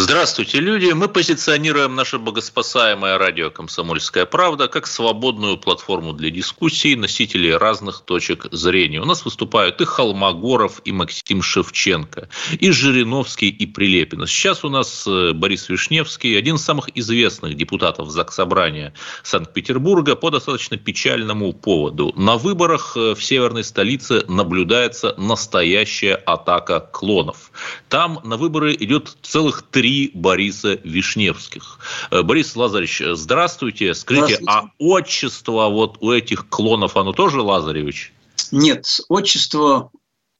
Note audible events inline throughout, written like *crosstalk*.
Здравствуйте, люди. Мы позиционируем наше богоспасаемое радио «Комсомольская правда» как свободную платформу для дискуссий носителей разных точек зрения. У нас выступают и Холмогоров, и Максим Шевченко, и Жириновский, и Прилепин. Сейчас у нас э, Борис Вишневский, один из самых известных депутатов Заксобрания Санкт-Петербурга по достаточно печальному поводу. На выборах э, в северной столице наблюдается настоящая атака клонов. Там на выборы идет целых три три Бориса Вишневских. Э, Борис Лазаревич, здравствуйте. Скажите, здравствуйте. а отчество вот у этих клонов, оно тоже Лазаревич? Нет, отчество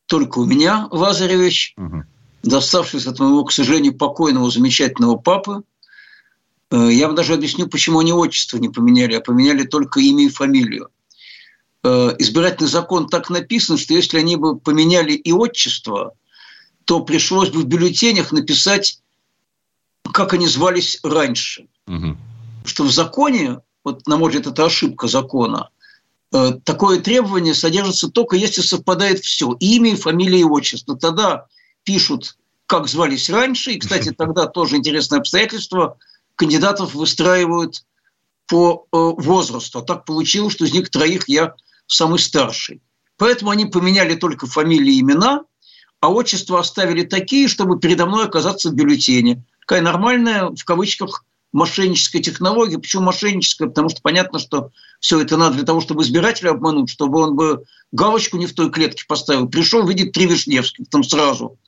только у меня, Лазаревич, угу. доставшись от моего, к сожалению, покойного замечательного папы. Э, я вам даже объясню, почему они отчество не поменяли, а поменяли только имя и фамилию. Э, избирательный закон так написан, что если они бы поменяли и отчество, то пришлось бы в бюллетенях написать как они звались раньше. Угу. Что в законе, вот на мой взгляд, это ошибка закона, э, такое требование содержится только если совпадает все, имя, фамилия и отчество. Тогда пишут, как звались раньше, и, кстати, *laughs* тогда тоже интересное обстоятельство, кандидатов выстраивают по э, возрасту. А так получилось, что из них троих я самый старший. Поэтому они поменяли только фамилии и имена, а отчества оставили такие, чтобы передо мной оказаться в бюллетене такая нормальная, в кавычках, мошенническая технология. Почему мошенническая? Потому что понятно, что все это надо для того, чтобы избирателя обмануть, чтобы он бы галочку не в той клетке поставил. Пришел, видит три Вишневских там сразу.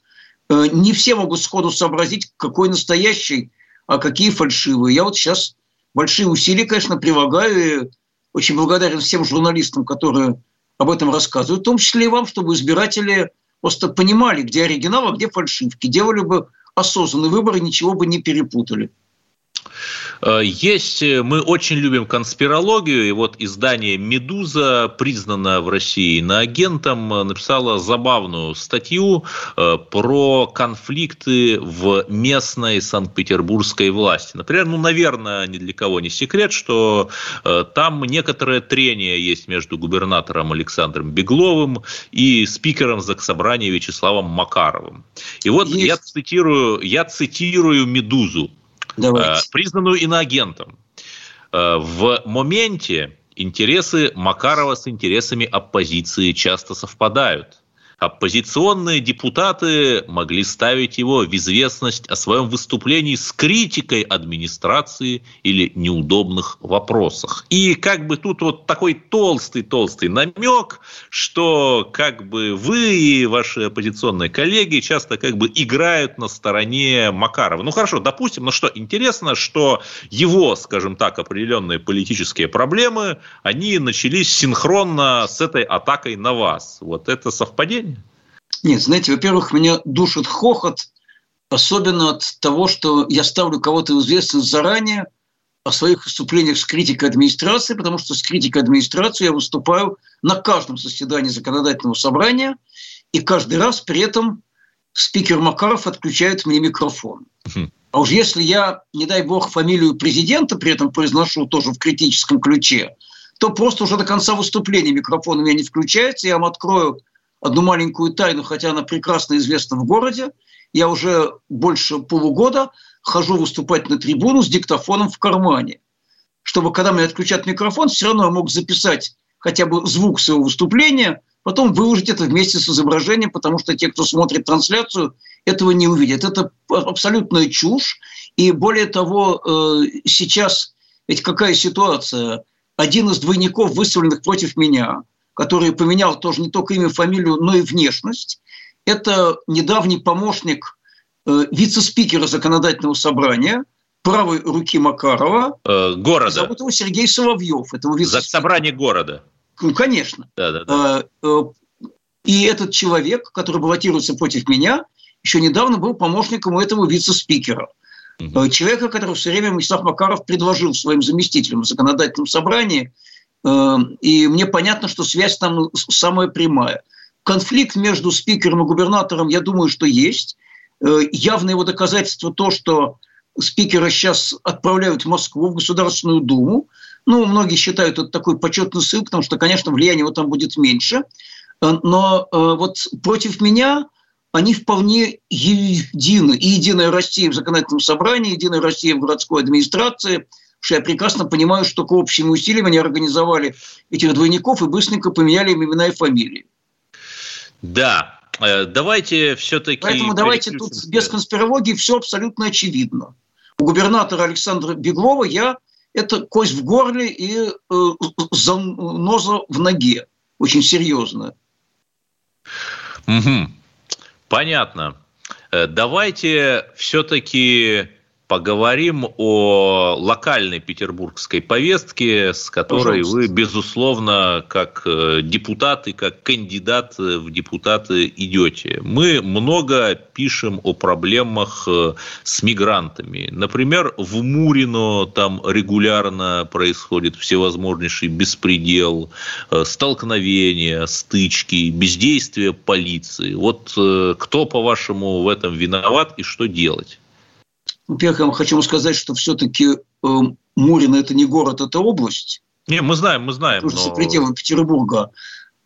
Э, не все могут сходу сообразить, какой настоящий, а какие фальшивые. Я вот сейчас большие усилия, конечно, прилагаю и очень благодарен всем журналистам, которые об этом рассказывают, в том числе и вам, чтобы избиратели просто понимали, где оригинал, а где фальшивки, делали бы осознанный выбор и ничего бы не перепутали. Э, есть, э, мы очень любим конспирологию, и вот издание «Медуза», признанное в России на агентом, э, написало забавную статью про конфликты в местной санкт-петербургской власти. Например, ну, наверное, ни для кого не секрет, что там некоторое трение есть между губернатором Александром Бегловым и спикером Заксобрания Вячеславом Макаровым. И вот есть. я цитирую, я цитирую «Медузу». Давайте. Э, признанную иноагентом. Э, в моменте интересы Макарова с интересами оппозиции часто совпадают оппозиционные депутаты могли ставить его в известность о своем выступлении с критикой администрации или неудобных вопросах. И как бы тут вот такой толстый-толстый намек, что как бы вы и ваши оппозиционные коллеги часто как бы играют на стороне Макарова. Ну хорошо, допустим, но что интересно, что его, скажем так, определенные политические проблемы, они начались синхронно с этой атакой на вас. Вот это совпадение? Нет, знаете, во-первых, меня душит хохот, особенно от того, что я ставлю кого-то в известность заранее о своих выступлениях с критикой администрации, потому что с критикой администрации я выступаю на каждом заседании законодательного собрания, и каждый раз при этом спикер Макаров отключает мне микрофон. А уж если я, не дай бог, фамилию президента при этом произношу тоже в критическом ключе, то просто уже до конца выступления микрофон у меня не включается, я вам открою одну маленькую тайну, хотя она прекрасно известна в городе. Я уже больше полугода хожу выступать на трибуну с диктофоном в кармане, чтобы, когда мне отключат микрофон, все равно я мог записать хотя бы звук своего выступления, потом выложить это вместе с изображением, потому что те, кто смотрит трансляцию, этого не увидят. Это абсолютная чушь. И более того, э, сейчас ведь какая ситуация? Один из двойников, выставленных против меня, который поменял тоже не только имя, фамилию, но и внешность. Это недавний помощник э, вице-спикера законодательного собрания, правой руки Макарова. Э, города. Зовут его Сергей Соловьев. Этого вице собрание города. Ну, конечно. Да, да, да. Э, э, и этот человек, который баллотируется против меня, еще недавно был помощником у этого вице-спикера. Угу. Человека, которого все время Вячеслав Макаров предложил своим заместителям в законодательном собрании – и мне понятно, что связь там самая прямая. Конфликт между спикером и губернатором, я думаю, что есть. Э, явное его доказательство то, что спикера сейчас отправляют в Москву, в Государственную Думу. Ну, многие считают это такой почетный ссылк, потому что, конечно, влияние его там будет меньше. Э, но э, вот против меня они вполне едины. И «Единая Россия» в законодательном собрании, «Единая Россия» в городской администрации, что я прекрасно понимаю, что к общим усилиям они организовали этих двойников и быстренько поменяли им имена и фамилии. Да, э, давайте все-таки... Поэтому давайте тут без конспирологии все абсолютно очевидно. У губернатора Александра Беглова я это кость в горле и э, заноза в ноге. Очень серьезно. Угу. Понятно. Э, давайте все-таки поговорим о локальной петербургской повестке, с которой Пожалуйста. вы, безусловно, как э, депутат и как кандидат в депутаты идете. Мы много пишем о проблемах э, с мигрантами. Например, в Мурино там регулярно происходит всевозможнейший беспредел, э, столкновения, стычки, бездействие полиции. Вот кто, по-вашему, в этом виноват и что делать? Во-первых, я хочу сказать, что все-таки э, Мурино – это не город, это область. Не, мы знаем, мы знаем. но... За пределами Петербурга.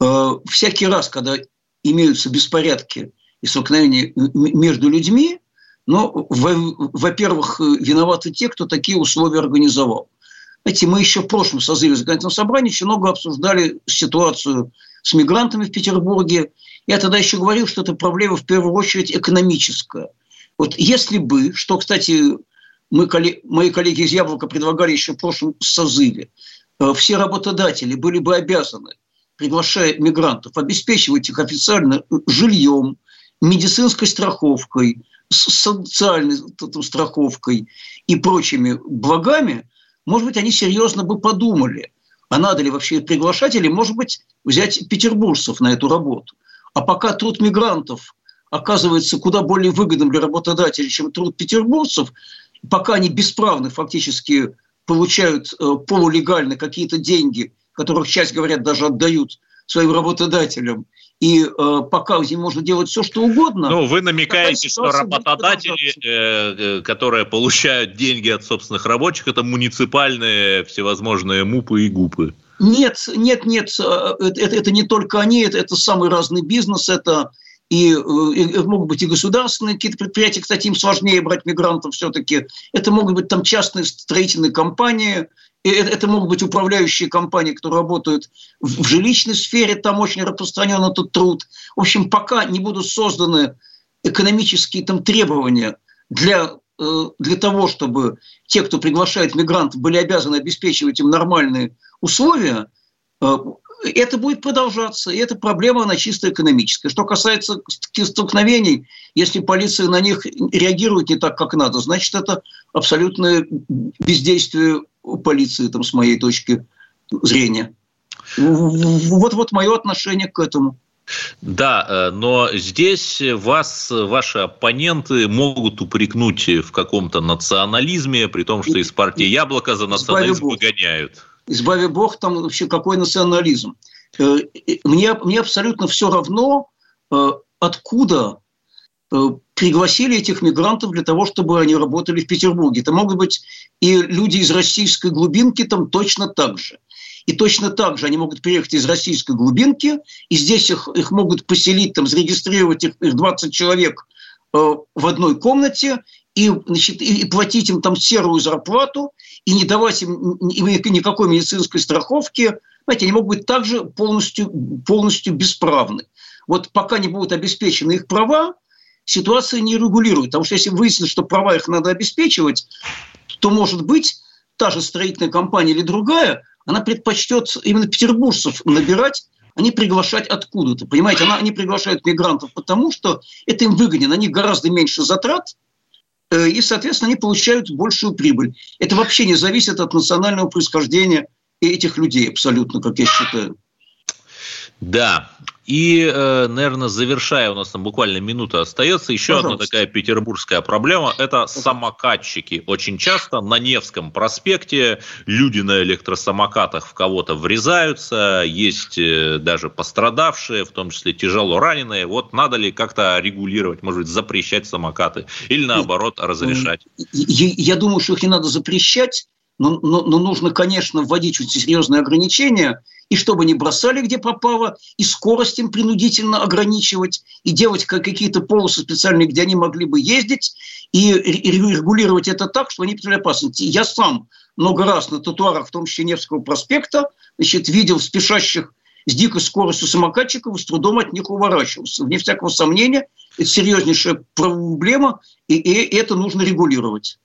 Э, всякий раз, когда имеются беспорядки и столкновения между людьми, но, во-первых, виноваты те, кто такие условия организовал. Знаете, мы еще в прошлом созыве законодательного собрания очень много обсуждали ситуацию с мигрантами в Петербурге. Я тогда еще говорил, что это проблема в первую очередь экономическая – вот если бы, что, кстати, мы, мои коллеги из «Яблока» предлагали еще в прошлом созыве, э, все работодатели были бы обязаны, приглашая мигрантов, обеспечивать их официально жильем, медицинской страховкой, социальной страховкой и прочими благами, может быть, они серьезно бы подумали, а надо ли вообще приглашать или, может быть, взять петербуржцев на эту работу. А пока труд мигрантов оказывается куда более выгодным для работодателей, чем труд петербуржцев, пока они бесправны фактически получают э, полулегально какие-то деньги, которых часть, говорят, даже отдают своим работодателям, и э, пока им можно делать все, что угодно. Ну, вы намекаете, что работодатели, э, э, которые получают деньги от собственных рабочих, это муниципальные всевозможные МУПы и ГУПы. Нет, нет, нет, э, это, это не только они, это, это самый разный бизнес, это и, и могут быть и государственные какие-то предприятия, кстати, им сложнее брать мигрантов все-таки. Это могут быть там частные строительные компании, это, это могут быть управляющие компании, которые работают в, жилищной сфере, там очень распространен этот труд. В общем, пока не будут созданы экономические там требования для, э, для того, чтобы те, кто приглашает мигрантов, были обязаны обеспечивать им нормальные условия, э, это будет продолжаться, и эта проблема, она чисто экономическая. Что касается столкновений, если полиция на них реагирует не так, как надо, значит, это абсолютное бездействие полиции, там, с моей точки зрения. Вот, вот мое отношение к этому. Да, э, но здесь вас ваши оппоненты могут упрекнуть в каком-то национализме, при том, что из партии «Яблоко» за национализм выгоняют избави Бог, там вообще какой национализм. Э, мне, мне абсолютно все равно, э, откуда э, пригласили этих мигрантов для того, чтобы они работали в Петербурге. Это могут быть и люди из российской глубинки там точно так же. И точно так же они могут приехать из российской глубинки, и здесь их, их могут поселить, там, зарегистрировать их, их 20 человек в одной комнате, и, значит, и платить им там серую зарплату, и не давать им никакой медицинской страховки, знаете, они могут быть также полностью, полностью бесправны. Вот пока не будут обеспечены их права, ситуация не регулирует. Потому что если выяснится, что права их надо обеспечивать, то, может быть, та же строительная компания или другая, она предпочтет именно петербуржцев набирать, а не приглашать откуда-то. Понимаете, она, они приглашают мигрантов потому, что это им выгодно, на них гораздо меньше затрат – и, соответственно, они получают большую прибыль. Это вообще не зависит от национального происхождения этих людей абсолютно, как я считаю. Да. И, э, наверное, завершая, у нас там буквально минута остается, еще Пожалуйста. одна такая петербургская проблема – это самокатчики. Очень часто на Невском проспекте люди на электросамокатах в кого-то врезаются, есть э, даже пострадавшие, в том числе тяжело раненые. Вот надо ли как-то регулировать, может быть, запрещать самокаты или, наоборот, разрешать? Я, я думаю, что их не надо запрещать, но, но, но нужно, конечно, вводить очень серьезные ограничения, и чтобы не бросали где попало, и скорость им принудительно ограничивать, и делать какие-то полосы специальные, где они могли бы ездить, и регулировать это так, что они представляют опасность. Я сам много раз на тротуарах, в том числе Невского проспекта, значит, видел спешащих с дикой скоростью самокатчиков с трудом от них уворачивался. Вне всякого сомнения, это серьезнейшая проблема, и, и это нужно регулировать.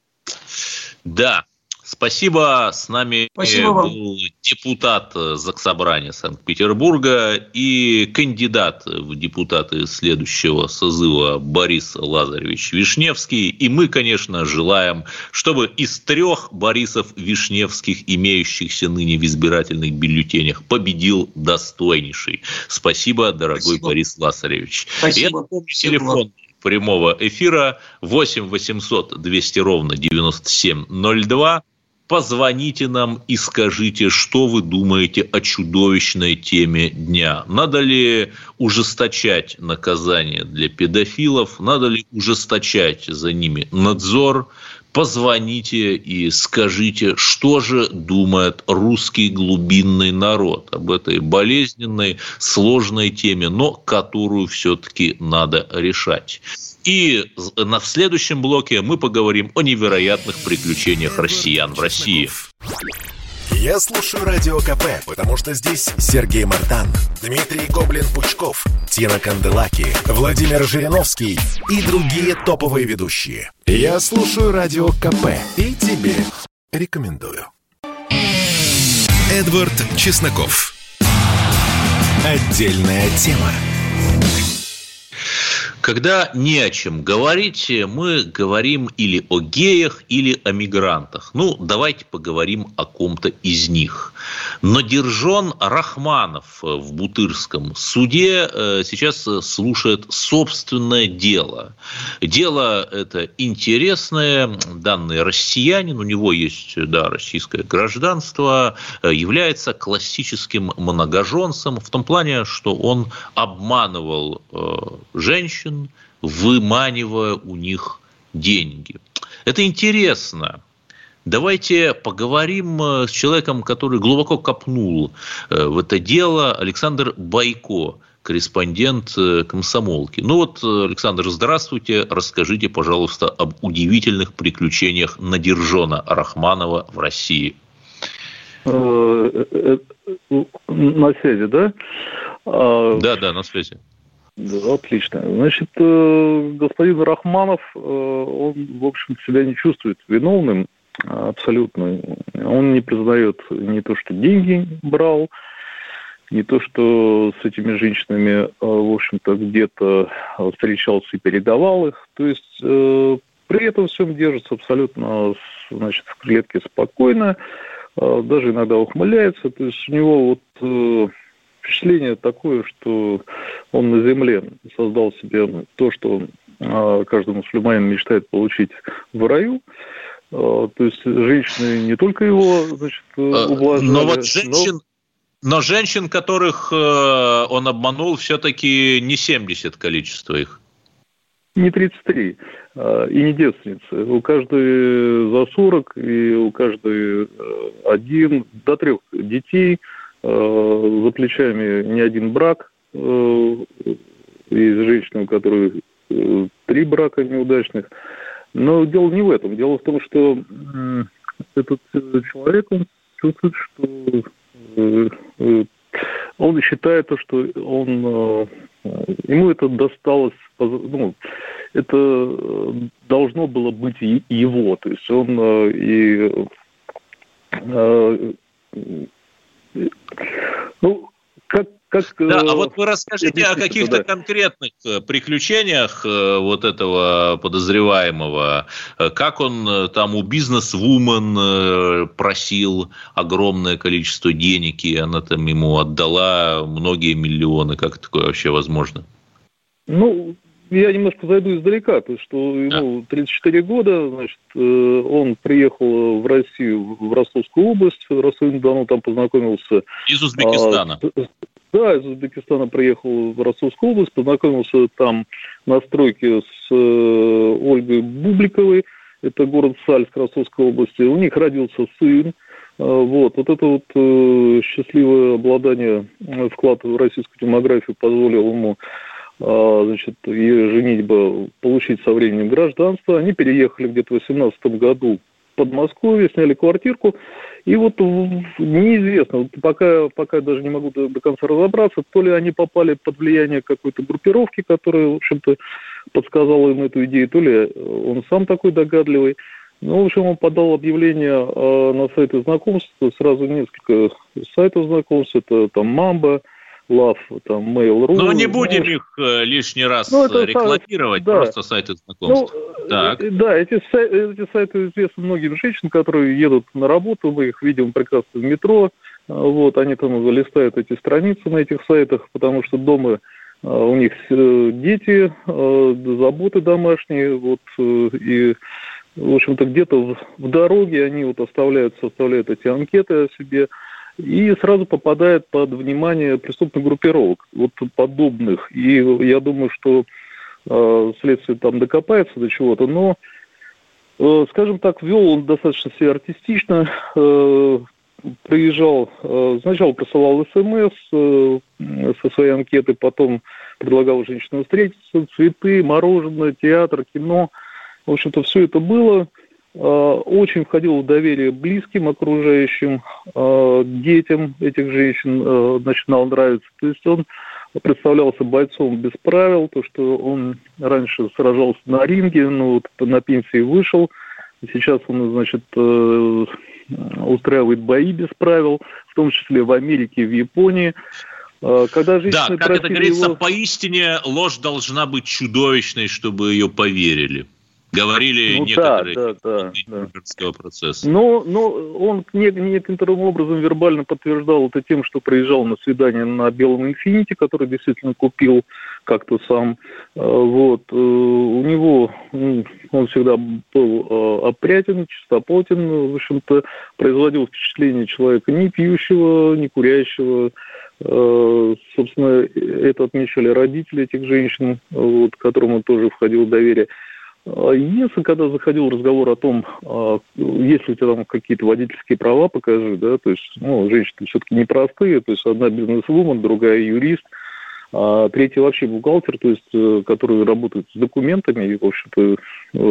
Да, Спасибо. С нами Спасибо был депутат Заксобрания Санкт-Петербурга и кандидат в депутаты следующего созыва Борис Лазаревич Вишневский. И мы, конечно, желаем, чтобы из трех Борисов Вишневских, имеющихся ныне в избирательных бюллетенях, победил достойнейший. Спасибо, дорогой Спасибо. Борис Лазаревич. Спасибо. Я напомню, телефон прямого эфира 8 800 200 ровно 9702 позвоните нам и скажите, что вы думаете о чудовищной теме дня. Надо ли ужесточать наказание для педофилов? Надо ли ужесточать за ними надзор? Позвоните и скажите, что же думает русский глубинный народ об этой болезненной, сложной теме, но которую все-таки надо решать. И на следующем блоке мы поговорим о невероятных приключениях россиян в России. Я слушаю Радио КП, потому что здесь Сергей Мартан, Дмитрий Гоблин-Пучков, Тина Канделаки, Владимир Жириновский и другие топовые ведущие. Я слушаю Радио КП и тебе рекомендую. Эдвард Чесноков. Отдельная тема. Когда не о чем говорить, мы говорим или о геях, или о мигрантах. Ну, давайте поговорим о ком-то из них. Надержон Рахманов в Бутырском суде э, сейчас слушает собственное дело. Дело это интересное. Данный россиянин, у него есть да, российское гражданство, э, является классическим многоженцем в том плане, что он обманывал э, выманивая у них деньги. Это интересно. Давайте поговорим э, с человеком, который глубоко копнул э, в это дело, Александр Байко, корреспондент э, комсомолки. Ну вот, Александр, здравствуйте. Расскажите, пожалуйста, об удивительных приключениях Надержона Рахманова в России. На связи, да? Да, да, на связи. Отлично. Значит, э, господин Рахманов, э, он, в общем, себя не чувствует виновным абсолютно. Он не признает не то, что деньги брал, не то, что с этими женщинами, э, в общем-то, где-то встречался и передавал их. То есть при этом всем держится абсолютно значит, в клетке спокойно, даже иногда ухмыляется. То есть у него вот впечатление такое, что он на земле создал себе то, что а, каждый мусульманин мечтает получить в раю. А, то есть женщины не только его значит, а, ублажали, но вот женщин, но... Но женщин, которых э, он обманул, все-таки не 70 количество их. Не 33. И не девственницы. У каждой за 40, и у каждой э, один, до трех детей – Э, за плечами не один брак. Э, есть женщины, у которых э, три брака неудачных. Но дело не в этом. Дело в том, что этот человек, он чувствует, что он считает, что он, ему это досталось, ну, это должно было быть его. То есть он и ну, как, как, да, а вот вы расскажите о каких-то да. конкретных приключениях вот этого подозреваемого. Как он там у бизнес-вумен просил огромное количество денег, и она там ему отдала многие миллионы. Как такое вообще возможно? Ну, я немножко зайду издалека, то есть, что ему 34 года, значит, э, он приехал в Россию, в Ростовскую область, Ростов-на-Дону там познакомился. Из Узбекистана. А, да, из Узбекистана приехал в Ростовскую область, познакомился там на стройке с э, Ольгой Бубликовой, это город Сальск Ростовской области. У них родился сын, а, вот, вот это вот э, счастливое обладание, вклад в российскую демографию позволил ему а, значит, ее женитьба получить со временем гражданство. Они переехали где-то в 18 году в Подмосковье, сняли квартирку. И вот неизвестно, пока, пока даже не могу до, до конца разобраться, то ли они попали под влияние какой-то группировки, которая, в общем-то, подсказала им эту идею, то ли он сам такой догадливый. Ну, в общем, он подал объявление э, на сайты знакомств, сразу несколько сайтов знакомств, это там Мамба, Love, там, Mail.ru. Но не будем знаешь. их э, лишний раз ну, это рекламировать, да. просто сайты знакомств. Ну, так. Э, да, эти, эти сайты известны многим женщинам, которые едут на работу, мы их видим прекрасно в метро, вот, они там залистают эти страницы на этих сайтах, потому что дома э, у них дети, заботы домашние, вот, и, в общем-то, где-то в дороге они вот оставляют, составляют эти анкеты о себе, и сразу попадает под внимание преступных группировок, вот подобных. И я думаю, что э, следствие там докопается до чего-то, но, э, скажем так, вел он достаточно себе артистично, э, приезжал, э, сначала присылал смс э, со своей анкеты, потом предлагал женщинам встретиться, цветы, мороженое, театр, кино. В общем-то, все это было. Э, очень входил в доверие близким, окружающим, э, детям этих женщин э, начинал нравиться. То есть он представлялся бойцом без правил, то, что он раньше сражался на ринге, но вот на пенсии вышел, сейчас он, значит, устраивает бои без правил, в том числе в Америке, в Японии. Когда да, как это говорится, его... поистине ложь должна быть чудовищной, чтобы ее поверили. Говорили ну, некоторые да, да, да, процесса. Но, но он некоторым образом вербально подтверждал это тем, что приезжал на свидание на белом инфините, который действительно купил как-то сам. А, вот. Э, у него он всегда был а, опрятен, чистоплотен, в общем-то, производил впечатление человека не пьющего, не курящего, а, Собственно, это отмечали родители этих женщин, вот, которым он тоже входил в доверие. А если когда заходил разговор о том, а, есть ли у тебя там какие-то водительские права, покажи, да, то есть, ну, женщины все-таки непростые, то есть одна бизнес-вумен, другая юрист, а третий вообще бухгалтер, то есть, э, который работает с документами, и, в общем-то,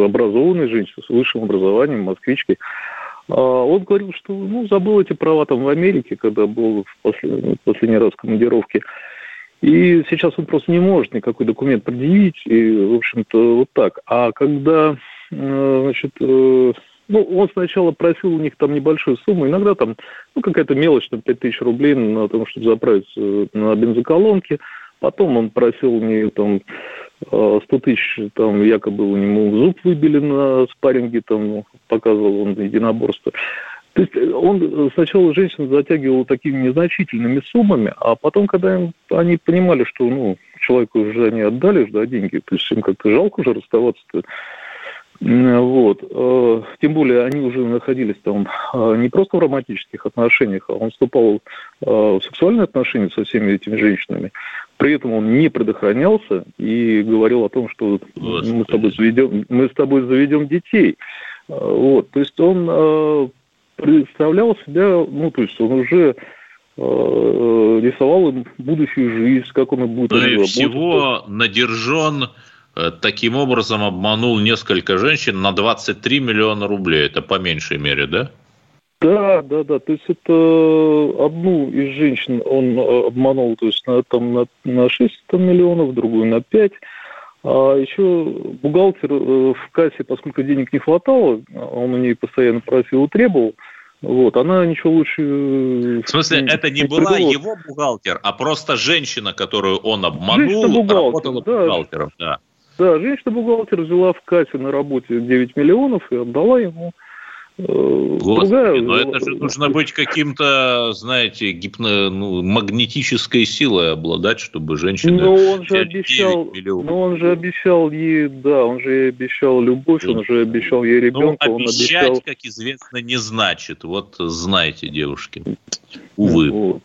образованный женщина с высшим образованием, москвичкой. Он говорил, что, ну, забыл эти права там в Америке, когда был в последний, последний раз в командировке. И сейчас он просто не может никакой документ предъявить, и, в общем-то, вот так. А когда, э, значит, э, ну, он сначала просил у них там небольшую сумму, иногда там, ну, какая-то мелочь, там, 5 тысяч рублей на том, чтобы заправиться на бензоколонке. Потом он просил у нее там 100 э, тысяч, там, якобы у него зуб выбили на спарринге, там, показывал он единоборство. То есть э, он э, сначала женщин затягивал такими незначительными суммами, а потом, когда они понимали, что ну, человеку уже они отдали да, деньги, то есть им как-то жалко уже расставаться-то, вот. Э, тем более они уже находились там не просто в романтических отношениях, а он вступал в сексуальные отношения со всеми этими женщинами. При этом он не предохранялся и говорил о том, что мы с тобой заведем, мы с тобой заведем детей. Вот. То есть он представлял себя, ну, то есть он уже э, рисовал им будущую жизнь, как он будет ну и всего надержен э, таким образом обманул несколько женщин на 23 миллиона рублей. Это по меньшей мере, да? Да, да, да. То есть это одну из женщин он э, обманул, то есть на, там, на, на 6 миллионов, другую на 5. А еще бухгалтер в кассе, поскольку денег не хватало, он у нее постоянно просил и требовал, Вот, она ничего лучше... Э, В смысле, не, это не, не была придумала. его бухгалтер, а просто женщина, которую он обманул, работала да, бухгалтером. Да. да, женщина-бухгалтер взяла в Кате на работе 9 миллионов и отдала ему Господи, Другая... но это же нужно быть каким-то, знаете, гипно, ну, магнетической силой обладать, чтобы женщина... Но он же обещал, но он же обещал ей, да, он же ей обещал любовь, он же обещал ей ребенка. Ну, обещать, он обещал... как известно, не значит. Вот знаете, девушки. Увы. Вот.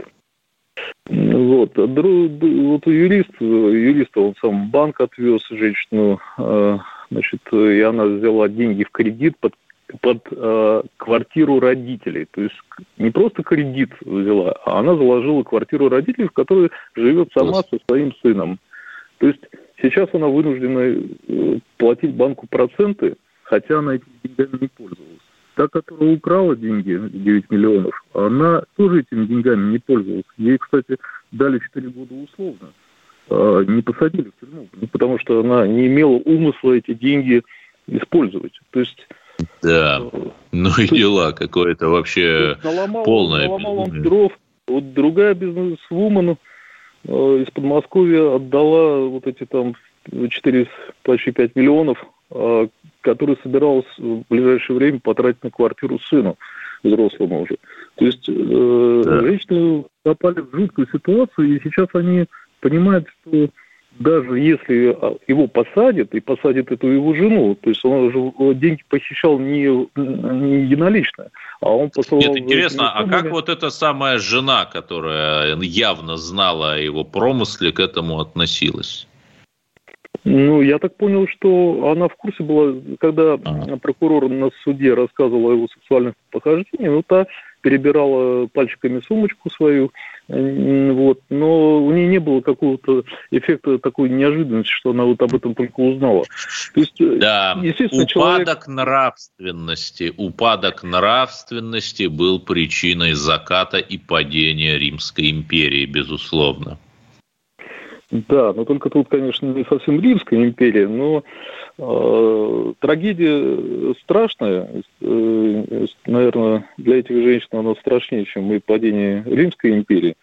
Вот, а вот юрист, юриста он сам банк отвез женщину, а, значит, и она взяла деньги в кредит под под э, квартиру родителей. То есть не просто кредит взяла, а она заложила квартиру родителей, в которой живет сама со своим сыном. То есть сейчас она вынуждена э, платить банку проценты, хотя она этими деньгами не пользовалась. Та, которая украла деньги, 9 миллионов, она тоже этими деньгами не пользовалась. Ей, кстати, дали 4 года условно. Э, не посадили в тюрьму, потому что она не имела умысла эти деньги использовать. То есть да, ну и дела какое-то вообще наломал, полное. Наломал он дров. Вот другая бизнес-вумен э, из Подмосковья отдала вот эти там 4, почти 5 миллионов, э, которые собиралась в ближайшее время потратить на квартиру сыну, взрослому уже. То есть э, да. женщины попали в жуткую ситуацию, и сейчас они понимают, что даже если а, его посадят, и посадят эту его жену, то есть он уже деньги похищал не, не единолично, а он посылал... Нет, интересно, а как вот эта самая жена, которая явно знала о его промысле, к этому относилась? Ну, я так понял, что она в курсе была, когда а. прокурор на суде рассказывал о его сексуальных похождениях, ну, та перебирала пальчиками сумочку свою, вот, но у нее не было какого-то эффекта такой неожиданности, что она вот об этом только узнала. То есть, э, да, упадок человек... нравственности, упадок нравственности был причиной заката и падения Римской империи, безусловно. Да, но только тут, конечно, не совсем Римская империя, но трагедия страшная. Э, наверное, для этих женщин она страшнее, чем и падение Римской империи.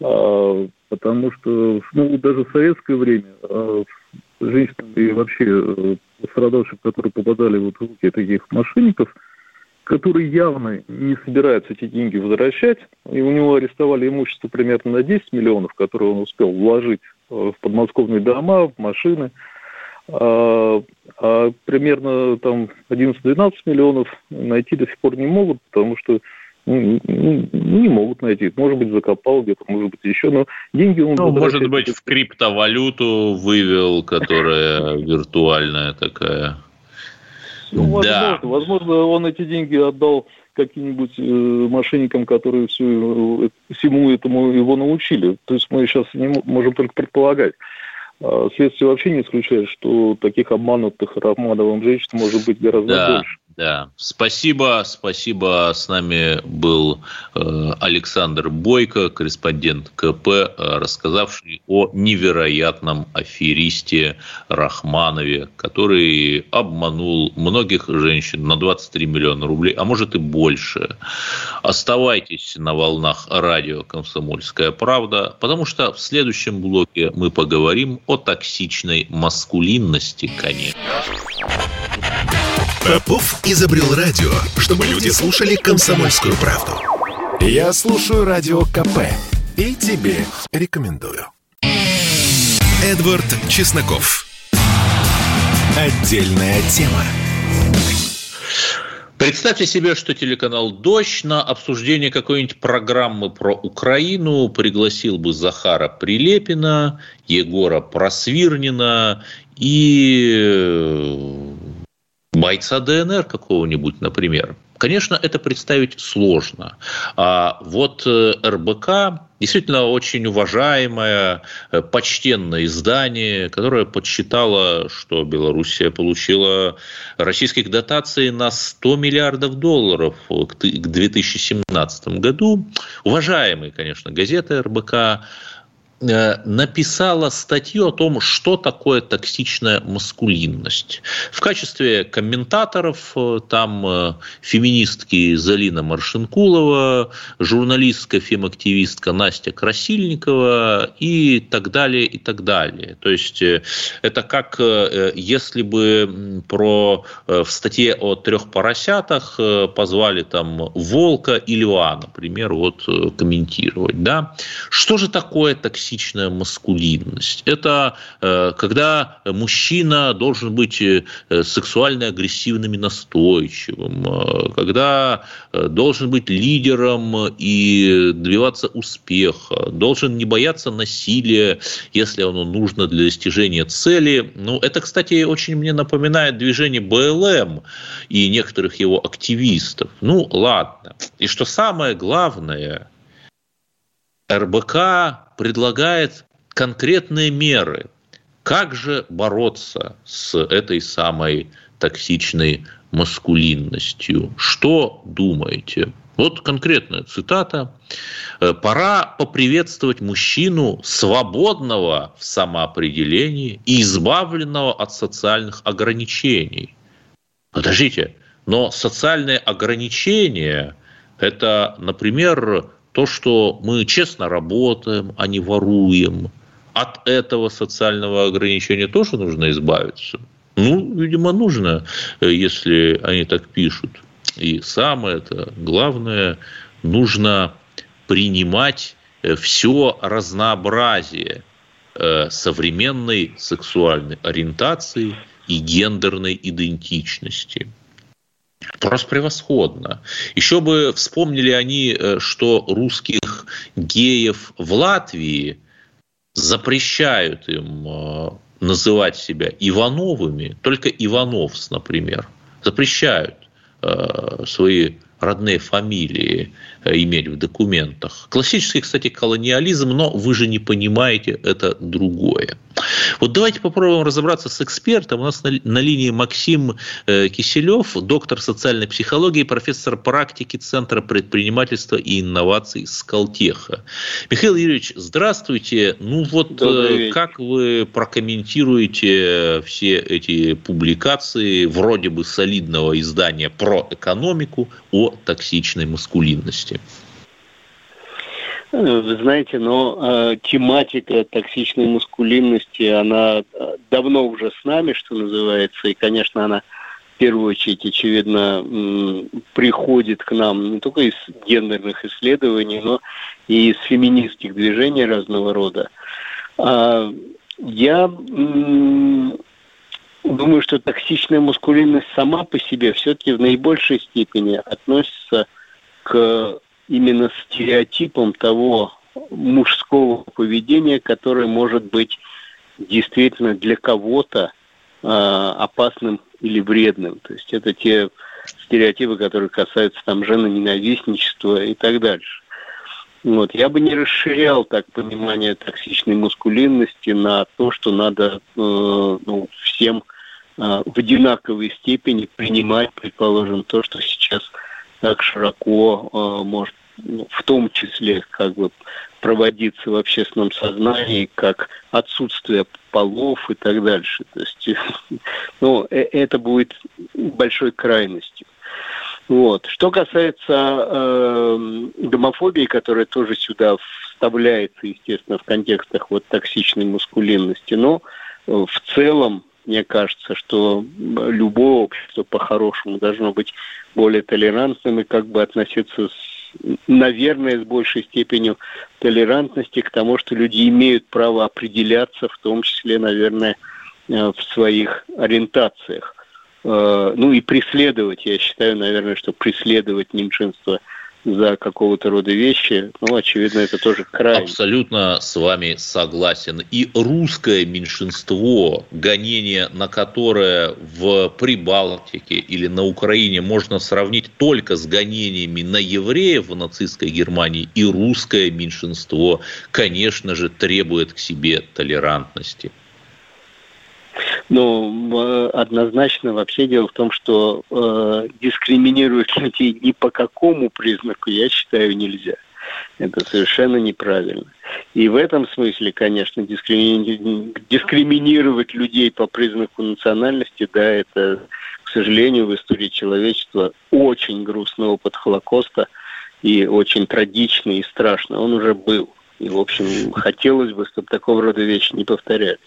Э, потому что ну, даже в советское время э, женщинам и вообще э, пострадавшим, которые попадали вот в руки таких мошенников, которые явно не собираются эти деньги возвращать, и у него арестовали имущество примерно на 10 миллионов, которые он успел вложить в подмосковные дома, в машины. А, а примерно там 11-12 миллионов найти до сих пор не могут, потому что ну, не могут найти. Может быть, закопал где-то, может быть, еще, но деньги он... Ну, может быть, в криптовалюту вывел, которая *laughs* виртуальная такая. Ну, да. возможно, возможно, он эти деньги отдал каким-нибудь э, мошенникам, которые всю, э, всему этому его научили. То есть мы сейчас не можем только предполагать. А следствие вообще не исключает, что таких обманутых Рахмановым женщин может быть гораздо да. больше. Да, спасибо, спасибо. С нами был э, Александр Бойко, корреспондент КП, э, рассказавший о невероятном аферисте Рахманове, который обманул многих женщин на 23 миллиона рублей, а может и больше. Оставайтесь на волнах радио «Комсомольская правда», потому что в следующем блоке мы поговорим о токсичной маскулинности, конечно. Попов изобрел радио, чтобы люди слушали комсомольскую правду. Я слушаю радио КП и тебе рекомендую. Эдвард Чесноков. Отдельная тема. Представьте себе, что телеканал «Дождь» на обсуждение какой-нибудь программы про Украину пригласил бы Захара Прилепина, Егора Просвирнина и бойца ДНР какого-нибудь, например. Конечно, это представить сложно. А вот э, РБК действительно очень уважаемое, э, почтенное издание, которое подсчитало, что Белоруссия получила российских дотаций на 100 миллиардов долларов к 2017 году. Уважаемые, конечно, газеты РБК написала статью о том, что такое токсичная маскулинность. В качестве комментаторов э, там э, феминистки Залина Маршинкулова, журналистка, фемактивистка Настя Красильникова и так далее, и так далее. То есть это как если бы про, в статье о трех поросятах позвали там волка и льва, например, вот комментировать. Да? Что же такое токсичная токсичная маскулинность. Это э, когда мужчина должен быть э, сексуально агрессивным и настойчивым, э, когда должен быть лидером и добиваться успеха, должен не бояться насилия, если оно нужно для достижения цели. Ну, это, кстати, очень мне напоминает движение БЛМ и некоторых его активистов. Ну, ладно. И что самое главное, РБК предлагает конкретные меры, как же бороться с этой самой токсичной маскулинностью. Что думаете? Вот конкретная цитата. «Э, Пора поприветствовать мужчину, свободного в самоопределении и избавленного от социальных ограничений. Подождите, но социальные ограничения – это, например, то, что мы честно работаем, а не воруем. От этого социального ограничения тоже нужно избавиться. Ну, видимо, нужно, э, если они так пишут. И самое это главное, нужно принимать э, все разнообразие э, современной сексуальной ориентации и гендерной идентичности. Просто превосходно. Еще бы вспомнили они, э, что русских геев в Латвии запрещают им э, называть себя Ивановыми, только Ивановс, например, запрещают э, свои родные фамилии иметь в документах. Классический, кстати, колониализм, но вы же не понимаете, это другое. Вот давайте попробуем разобраться с экспертом. У нас на, на линии Максим э, Киселев, доктор социальной психологии, профессор практики Центра предпринимательства и инноваций Скалтеха. Михаил Юрьевич, здравствуйте. Ну вот э, как вы прокомментируете все эти публикации вроде бы солидного издания про экономику о токсичной маскулинности? Вы знаете, но э, тематика токсичной маскулинности, она э, давно уже с нами, что называется, и, конечно, она в первую очередь, очевидно, приходит к нам не только из гендерных исследований, но и из феминистских движений разного рода. А, я думаю, что токсичная маскулинность сама по себе все-таки в наибольшей степени относится к именно стереотипом того мужского поведения, которое может быть действительно для кого-то э, опасным или вредным. То есть это те стереотипы, которые касаются там женоненавистничества и так дальше. Вот. Я бы не расширял так понимание токсичной мускулинности на то, что надо э, ну, всем в одинаковой степени принимать, предположим, то, что сейчас так широко э, может ну, в том числе как бы проводиться в общественном сознании как отсутствие полов и так дальше. То есть, *laughs* ну, э, это будет большой крайностью. Вот. Что касается э, гомофобии, которая тоже сюда вставляется, естественно, в контекстах вот токсичной мускулинности, но э, в целом мне кажется, что любое общество по-хорошему должно быть более толерантным и как бы относиться с наверное, с большей степенью толерантности к тому, что люди имеют право определяться, в том числе, наверное, э, в своих ориентациях. Э, ну и преследовать, я считаю, наверное, что преследовать меньшинство – за какого-то рода вещи, ну, очевидно, это тоже край. Абсолютно с вами согласен. И русское меньшинство, гонение на которое в Прибалтике или на Украине можно сравнить только с гонениями на евреев в нацистской Германии, и русское меньшинство, конечно же, требует к себе толерантности. Ну, однозначно вообще дело в том, что э, дискриминировать людей ни по какому признаку, я считаю, нельзя. Это совершенно неправильно. И в этом смысле, конечно, дискримини... дискриминировать людей по признаку национальности, да, это, к сожалению, в истории человечества очень грустный опыт Холокоста и очень трагичный и страшный. Он уже был. И, в общем, хотелось бы, чтобы такого рода вещи не повторялись.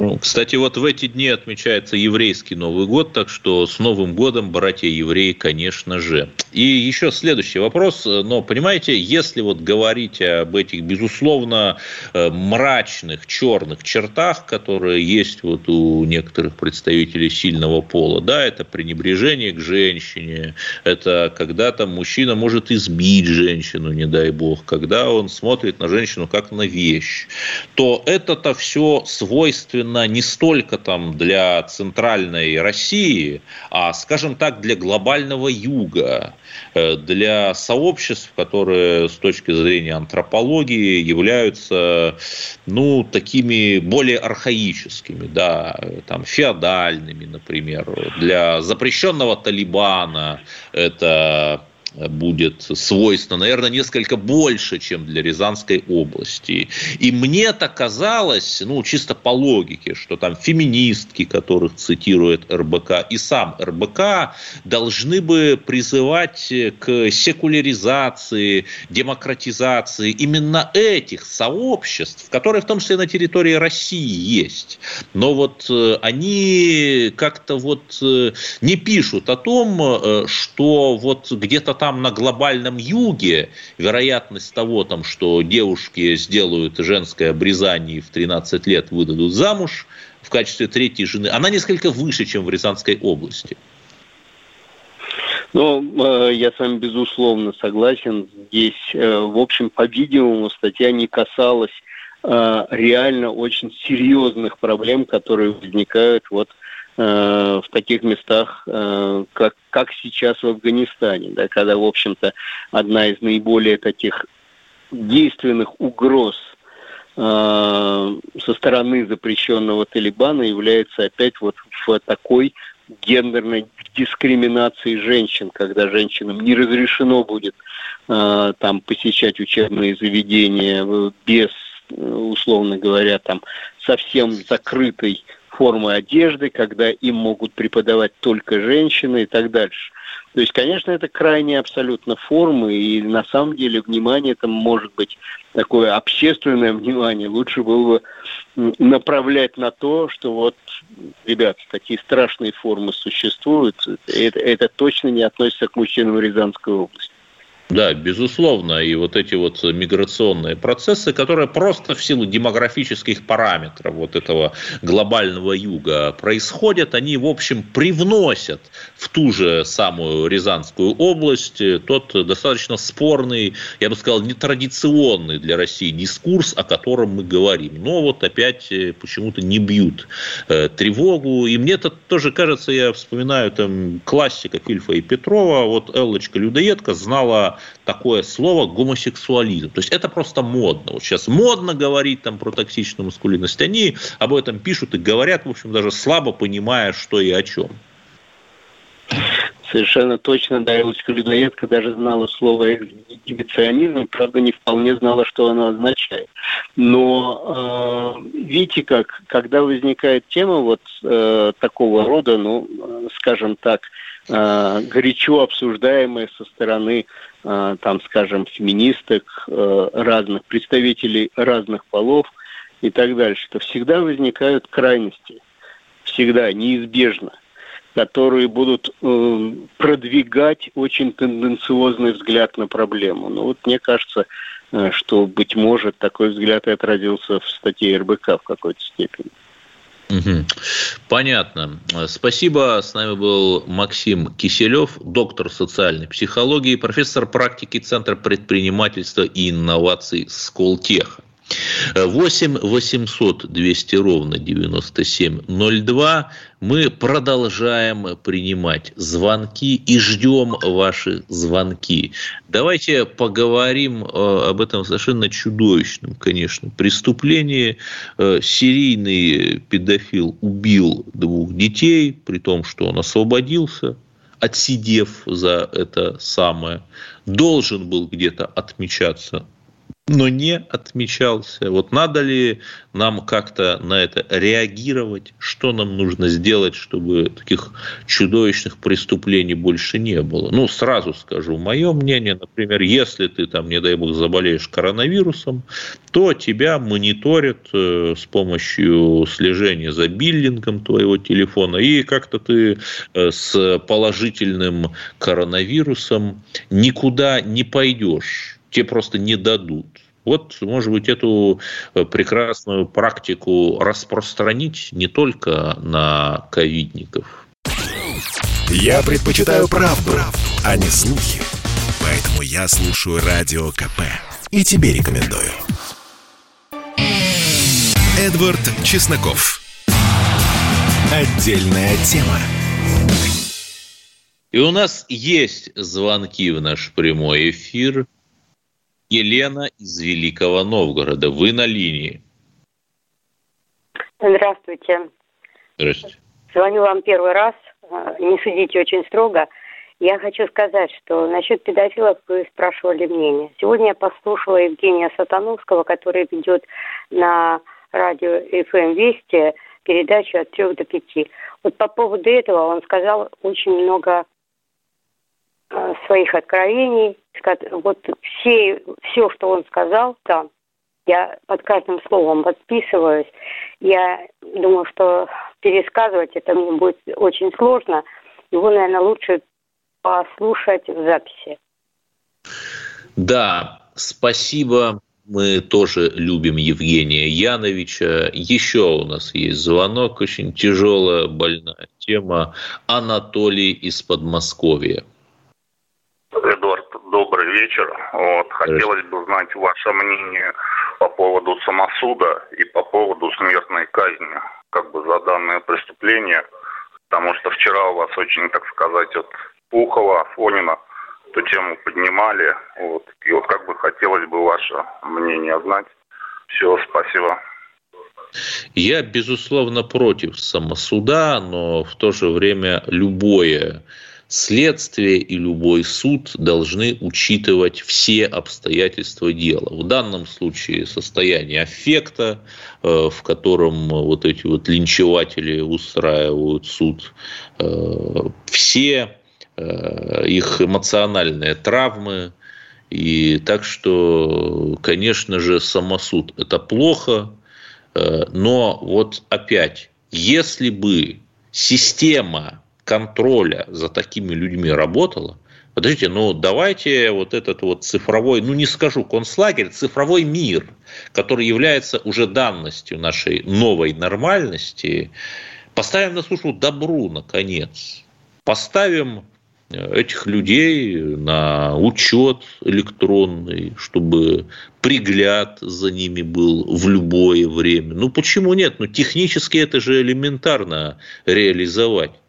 Ну, кстати, вот в эти дни отмечается еврейский Новый год, так что с Новым годом, братья евреи, конечно же. И еще следующий вопрос. Но, понимаете, если вот говорить об этих, безусловно, э, мрачных, черных чертах, которые есть вот у некоторых представителей сильного пола, да, это пренебрежение к женщине, это когда там мужчина может избить женщину, не дай бог, когда он смотрит на женщину как на вещь, то это-то все свойственно именно не столько там для центральной России, а, скажем так, для глобального юга, э, для сообществ, которые с точки зрения антропологии являются, ну, такими более архаическими, да, там, феодальными, например, для запрещенного Талибана это будет свойственно, наверное, несколько больше, чем для Рязанской области. И мне так казалось, ну, чисто по логике, что там феминистки, которых цитирует РБК, и сам РБК должны бы призывать к секуляризации, демократизации именно этих сообществ, которые в том числе на территории России есть. Но вот э, они как-то вот э, не пишут о том, э, что вот где-то там на глобальном юге вероятность того, там, что девушки сделают женское обрезание и в 13 лет выдадут замуж в качестве третьей жены, она несколько выше, чем в Рязанской области. Ну, э, я с вами безусловно согласен. Здесь, э, в общем, по-видимому, статья не касалась э, реально очень серьезных проблем, которые возникают вот в таких местах, э, как, как сейчас в Афганистане, да, когда, в общем-то, одна из наиболее таких действенных угроз э, со стороны запрещенного Талибана является опять вот в такой гендерной дискриминации женщин, когда женщинам не разрешено будет э, там посещать учебные заведения без, условно говоря, там совсем закрытой формы одежды, когда им могут преподавать только женщины и так дальше. То есть, конечно, это крайне абсолютно формы, и на самом деле внимание там может быть такое общественное внимание. Лучше было бы направлять на то, что вот, ребят, такие страшные формы существуют. Это, это точно не относится к мужчинам Рязанской области. Да, безусловно, и вот эти вот миграционные процессы, которые просто в силу демографических параметров вот этого глобального юга происходят, они, в общем, привносят в ту же самую Рязанскую область тот достаточно спорный, я бы сказал, нетрадиционный для России дискурс, о котором мы говорим. Но вот опять э, почему-то не бьют э, тревогу. И мне это тоже кажется, я вспоминаю там классика Фильфа и Петрова, вот Эллочка Людоедка знала такое слово гомосексуализм. То есть это просто модно. Вот сейчас модно говорить там про токсичную маскулинность. Они об этом пишут и говорят, в общем, даже слабо понимая, что и о чем. Совершенно точно, да, Элочка Людоедка даже знала слово эксгибиционизм, правда, не вполне знала, что оно означает. Но э, видите как, когда возникает тема вот э, такого рода, ну, скажем так, э, горячо обсуждаемая со стороны Э, там, скажем, феминисток, э, разных представителей разных полов и так дальше, то всегда возникают крайности, всегда, неизбежно, которые будут э, продвигать очень тенденциозный взгляд на проблему. Ну вот мне кажется, что, быть может, такой взгляд и отразился в статье РБК в какой-то степени. Понятно. Спасибо. С нами был Максим Киселев, доктор социальной психологии, профессор практики Центра предпринимательства и инноваций Сколтеха. 8 800 200 ровно 9702. Мы продолжаем принимать звонки и ждем ваши звонки. Давайте поговорим э, об этом совершенно чудовищном, конечно, преступлении. Э, серийный педофил убил двух детей, при том, что он освободился, отсидев за это самое, должен был где-то отмечаться но не отмечался. Вот надо ли нам как-то на это реагировать? Что нам нужно сделать, чтобы таких чудовищных преступлений больше не было? Ну, сразу скажу, мое мнение, например, если ты там, не дай бог, заболеешь коронавирусом, то тебя мониторят э, с помощью слежения за биллингом твоего телефона, и как-то ты э, с положительным коронавирусом никуда не пойдешь те просто не дадут. Вот, может быть, эту э, прекрасную практику распространить не только на ковидников. Я предпочитаю правду, а не слухи. Поэтому я слушаю Радио КП. И тебе рекомендую. Эдвард Чесноков. Отдельная тема. И у нас есть звонки в наш прямой эфир. Елена из Великого Новгорода. Вы на линии. Здравствуйте. Здравствуйте. Звоню вам первый раз. Э, не судите очень строго. Я хочу сказать, что насчет педофилов вы спрашивали мнение. Сегодня я послушала Евгения Сатановского, который ведет на радио FM Вести передачу от трех до пяти. Вот по поводу этого он сказал очень много своих откровений. Вот все, все, что он сказал там, я под каждым словом подписываюсь. Я думаю, что пересказывать это мне будет очень сложно. Его, наверное, лучше послушать в записи. Да, спасибо. Мы тоже любим Евгения Яновича. Еще у нас есть звонок, очень тяжелая, больная тема. Анатолий из Подмосковья. Добрый вечер. Вот, хотелось бы знать ваше мнение по поводу самосуда и по поводу смертной казни, как бы за данное преступление. Потому что вчера у вас очень, так сказать, вот Пухова, Фонина эту тему поднимали. Вот. И вот как бы хотелось бы ваше мнение знать. Все, спасибо. Я, безусловно, против самосуда, но в то же время любое следствие и любой суд должны учитывать все обстоятельства дела. В данном случае состояние аффекта, э, в котором вот эти вот линчеватели устраивают суд, э, все э, их эмоциональные травмы, и так что, конечно же, самосуд – это плохо, но вот опять, если бы система контроля за такими людьми работала, подождите, ну давайте вот этот вот цифровой, ну не скажу концлагерь, цифровой мир, который является уже данностью нашей новой нормальности, поставим на службу добру, наконец. Поставим э, этих людей на учет электронный, чтобы пригляд за ними был в любое время. Ну почему нет? Ну технически это же элементарно реализовать.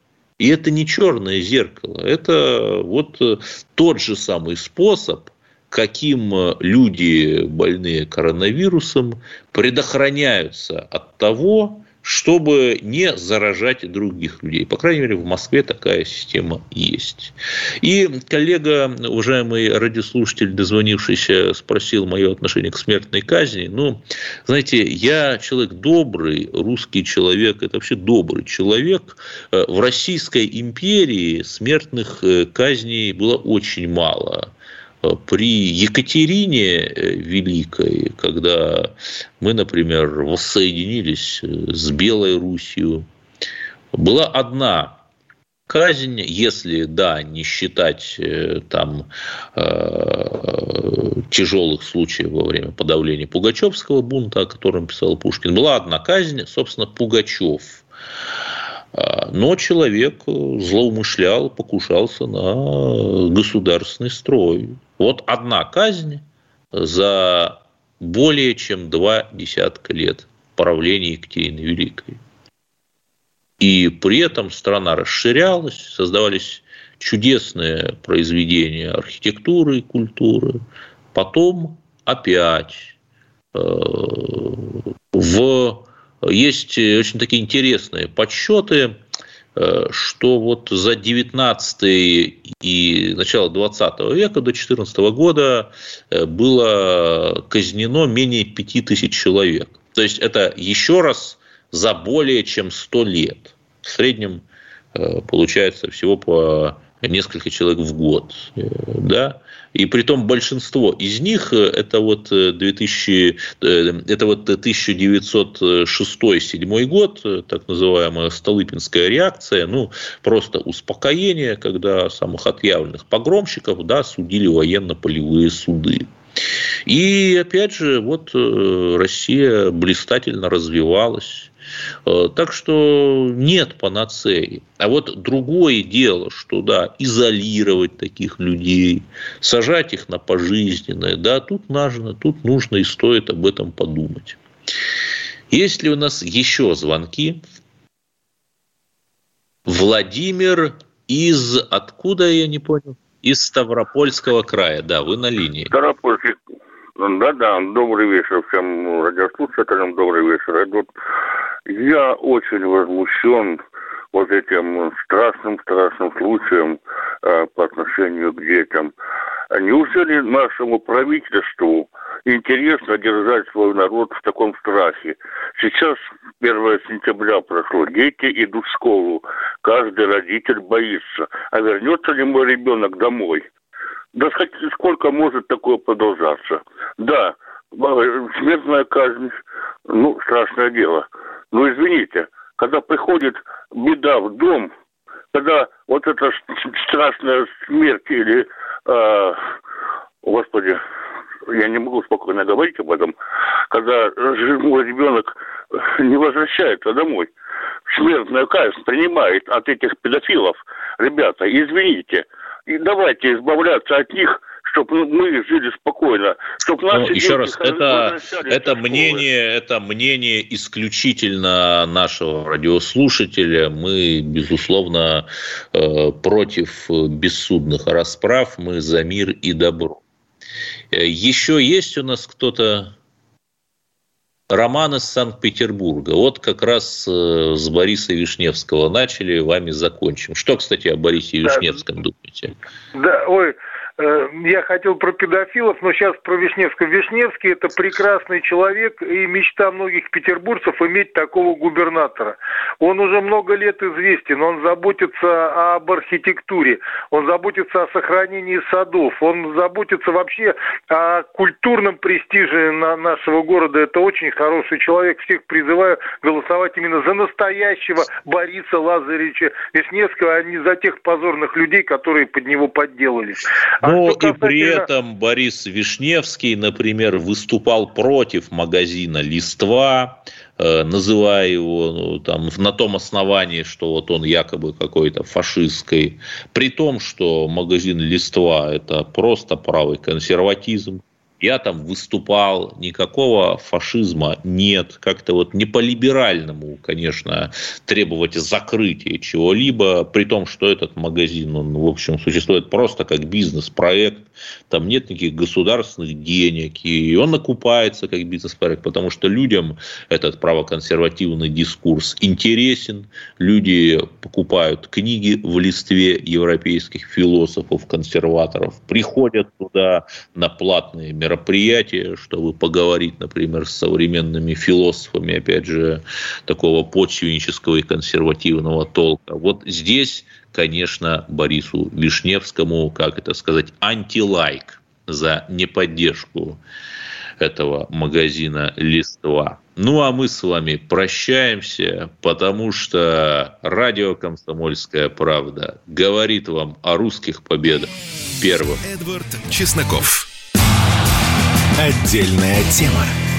И это не черное зеркало, это вот э, тот же самый способ, каким э, люди, больные коронавирусом, предохраняются от того, чтобы не заражать других людей. По крайней мере, в Москве такая система есть. И коллега, уважаемый радиослушатель, дозвонившийся, спросил мое отношение к смертной казни. Ну, знаете, я человек добрый, русский человек, это вообще добрый человек. В Российской империи смертных э, казней было очень мало при Екатерине э, Великой, когда мы, например, воссоединились э, с Белой Русью, была одна казнь, если, да, не считать э, там э, тяжелых случаев во время подавления Пугачевского бунта, о котором писал Пушкин, была одна казнь, собственно, Пугачев. А, но человек злоумышлял, покушался на государственный строй. Вот одна казнь за более чем два десятка лет правления Екатерины Великой. И при этом страна расширялась, создавались чудесные произведения архитектуры и культуры. Потом опять э, в... есть очень такие интересные подсчеты что вот за 19 и начало 20 века до 14 года э, было казнено менее 5000 человек. То есть это еще раз за более чем 100 лет. В среднем э, получается всего по несколько человек в год. Да? И при том большинство из них э, это вот 2000, э, э, это вот 1906-1907 год, так называемая Столыпинская реакция, ну, просто успокоение, когда самых отъявленных погромщиков, да, судили военно-полевые суды. И опять же, вот Россия блистательно развивалась Э, так что нет панацеи. А вот другое дело, что да, изолировать таких людей, сажать их на пожизненное, да, тут нужно, тут нужно и стоит об этом подумать. Есть ли у нас еще звонки? Владимир из откуда я не понял? Из Ставропольского края, да, вы на линии. Ставропольский. Да, да, добрый вечер всем радиослушателям, добрый вечер. вот я очень возмущен вот этим страшным-страшным случаем э, по отношению к детям. Неужели нашему правительству интересно держать свой народ в таком страхе? Сейчас 1 сентября прошло, дети идут в школу, каждый родитель боится. А вернется ли мой ребенок домой? Да сколько может такое продолжаться? Да, смертная казнь, ну, страшное дело. Но извините, когда приходит беда в дом, когда вот эта страшная смерть или, э, господи, я не могу спокойно говорить об этом, когда мой ребенок не возвращается домой, смертная казнь принимает от этих педофилов, ребята, извините, и давайте избавляться от них – чтобы мы жили спокойно, чтобы наши ну, еще раз, это, это мнение, это мнение исключительно нашего радиослушателя. Мы, безусловно, э, против бессудных расправ, мы за мир и добро. Э, еще есть у нас кто-то? Роман из Санкт-Петербурга. Вот как раз э, с Бориса Вишневского начали, вами закончим. Что, кстати, о Борисе Вишневском думаете? Да, ой, я хотел про педофилов, но сейчас про Вишневского. Вишневский – это прекрасный человек и мечта многих петербуржцев иметь такого губернатора. Он уже много лет известен, он заботится об архитектуре, он заботится о сохранении садов, он заботится вообще о культурном престиже нашего города. Это очень хороший человек. Всех призываю голосовать именно за настоящего Бориса Лазаревича Вишневского, а не за тех позорных людей, которые под него подделались. А но и при этом Борис Вишневский, например, выступал против магазина «Листва», э, называя его ну, там, на том основании, что вот он якобы какой-то фашистской, при том, что магазин «Листва» – это просто правый консерватизм, я там выступал, никакого фашизма нет. Как-то вот не по-либеральному, конечно, требовать закрытия чего-либо, при том, что этот магазин, он, в общем, существует просто как бизнес-проект, там нет никаких государственных денег, и он окупается как бизнес-проект, потому что людям этот правоконсервативный дискурс интересен, люди покупают книги в листве европейских философов, консерваторов, приходят туда на платные мероприятия, мероприятие, чтобы поговорить, например, с современными философами, опять же, такого почвеннического и консервативного толка. Вот здесь, конечно, Борису Вишневскому, как это сказать, антилайк за неподдержку этого магазина «Листва». Ну, а мы с вами прощаемся, потому что радио «Комсомольская правда» говорит вам о русских победах первым. Эдвард Чесноков. Отдельная тема.